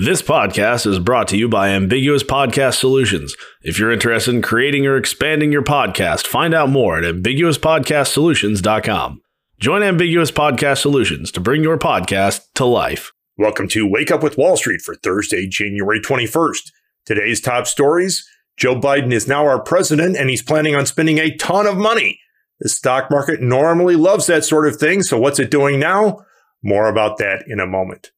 This podcast is brought to you by Ambiguous Podcast Solutions. If you're interested in creating or expanding your podcast, find out more at ambiguouspodcastsolutions.com. Join Ambiguous Podcast Solutions to bring your podcast to life. Welcome to Wake Up with Wall Street for Thursday, January 21st. Today's top stories Joe Biden is now our president and he's planning on spending a ton of money. The stock market normally loves that sort of thing, so what's it doing now? More about that in a moment.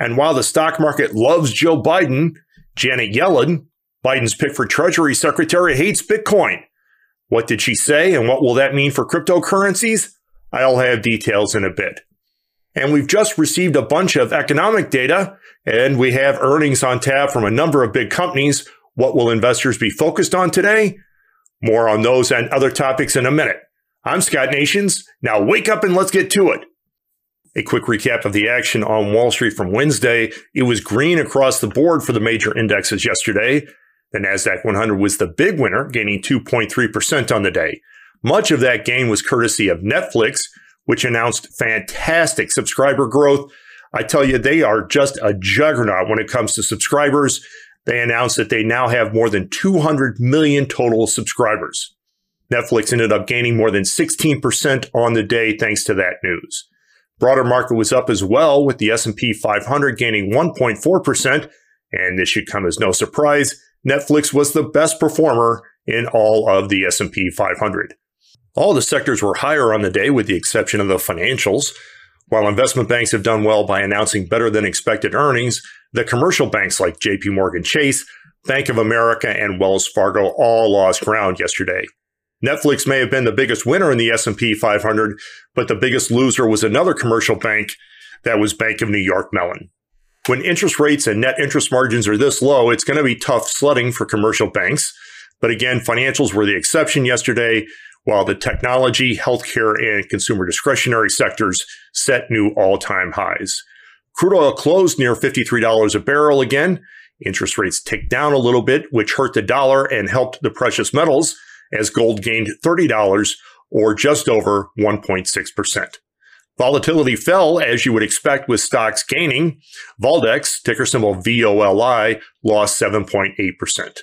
And while the stock market loves Joe Biden, Janet Yellen, Biden's pick for Treasury Secretary, hates Bitcoin. What did she say and what will that mean for cryptocurrencies? I'll have details in a bit. And we've just received a bunch of economic data and we have earnings on tap from a number of big companies. What will investors be focused on today? More on those and other topics in a minute. I'm Scott Nations. Now wake up and let's get to it. A quick recap of the action on Wall Street from Wednesday. It was green across the board for the major indexes yesterday. The NASDAQ 100 was the big winner, gaining 2.3% on the day. Much of that gain was courtesy of Netflix, which announced fantastic subscriber growth. I tell you, they are just a juggernaut when it comes to subscribers. They announced that they now have more than 200 million total subscribers. Netflix ended up gaining more than 16% on the day thanks to that news. Broader market was up as well, with the S&P 500 gaining 1.4%, and this should come as no surprise. Netflix was the best performer in all of the S&P 500. All the sectors were higher on the day with the exception of the financials. While investment banks have done well by announcing better than expected earnings, the commercial banks like JP Morgan Chase, Bank of America, and Wells Fargo all lost ground yesterday. Netflix may have been the biggest winner in the S&P 500, but the biggest loser was another commercial bank that was Bank of New York Mellon. When interest rates and net interest margins are this low, it's going to be tough sledding for commercial banks. But again, financials were the exception yesterday, while the technology, healthcare, and consumer discretionary sectors set new all-time highs. Crude oil closed near $53 a barrel again. Interest rates ticked down a little bit, which hurt the dollar and helped the precious metals as gold gained $30 or just over 1.6%. Volatility fell as you would expect with stocks gaining. VolDex, ticker symbol VOLI, lost 7.8%.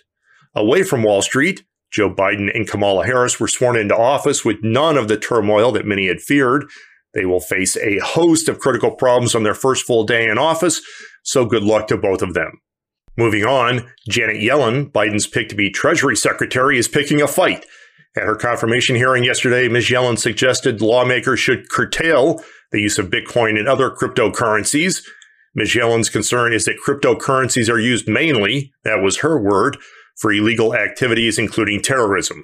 Away from Wall Street, Joe Biden and Kamala Harris were sworn into office with none of the turmoil that many had feared. They will face a host of critical problems on their first full day in office, so good luck to both of them. Moving on, Janet Yellen, Biden's pick to be Treasury Secretary, is picking a fight. At her confirmation hearing yesterday, Ms. Yellen suggested lawmakers should curtail the use of Bitcoin and other cryptocurrencies. Ms. Yellen's concern is that cryptocurrencies are used mainly, that was her word, for illegal activities, including terrorism.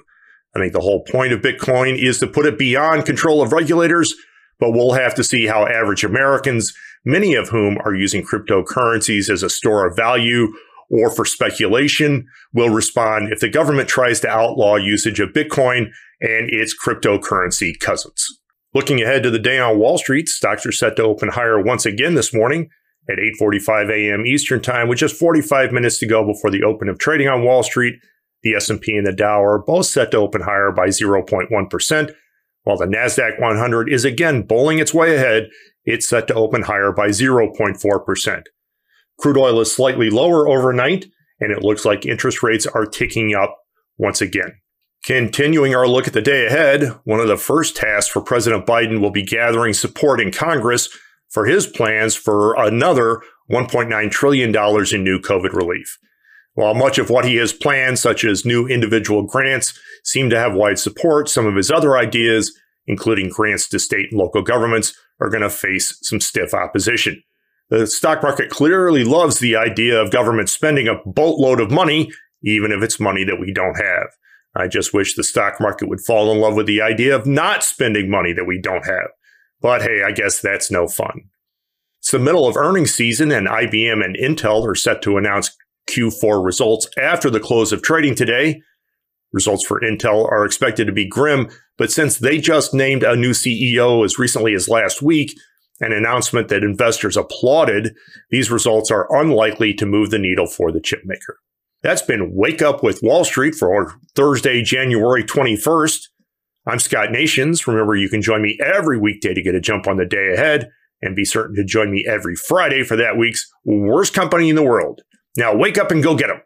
I think the whole point of Bitcoin is to put it beyond control of regulators, but we'll have to see how average Americans many of whom are using cryptocurrencies as a store of value or for speculation, will respond if the government tries to outlaw usage of Bitcoin and its cryptocurrency cousins. Looking ahead to the day on Wall Street, stocks are set to open higher once again this morning at 8:45 a.m. Eastern Time with just 45 minutes to go before the open of trading on Wall Street. The S&P and the Dow are both set to open higher by 0.1%, while the Nasdaq 100 is again bowling its way ahead it's set to open higher by 0.4%. Crude oil is slightly lower overnight, and it looks like interest rates are ticking up once again. Continuing our look at the day ahead, one of the first tasks for President Biden will be gathering support in Congress for his plans for another $1.9 trillion in new COVID relief. While much of what he has planned, such as new individual grants, seem to have wide support, some of his other ideas, including grants to state and local governments, are going to face some stiff opposition. The stock market clearly loves the idea of government spending a boatload of money, even if it's money that we don't have. I just wish the stock market would fall in love with the idea of not spending money that we don't have. But hey, I guess that's no fun. It's the middle of earnings season, and IBM and Intel are set to announce Q4 results after the close of trading today. Results for Intel are expected to be grim, but since they just named a new CEO as recently as last week, an announcement that investors applauded, these results are unlikely to move the needle for the chipmaker. That's been Wake Up with Wall Street for Thursday, January 21st. I'm Scott Nations. Remember, you can join me every weekday to get a jump on the day ahead And be certain to join me every Friday for that week's Worst Company in the World. Now wake up and go get them.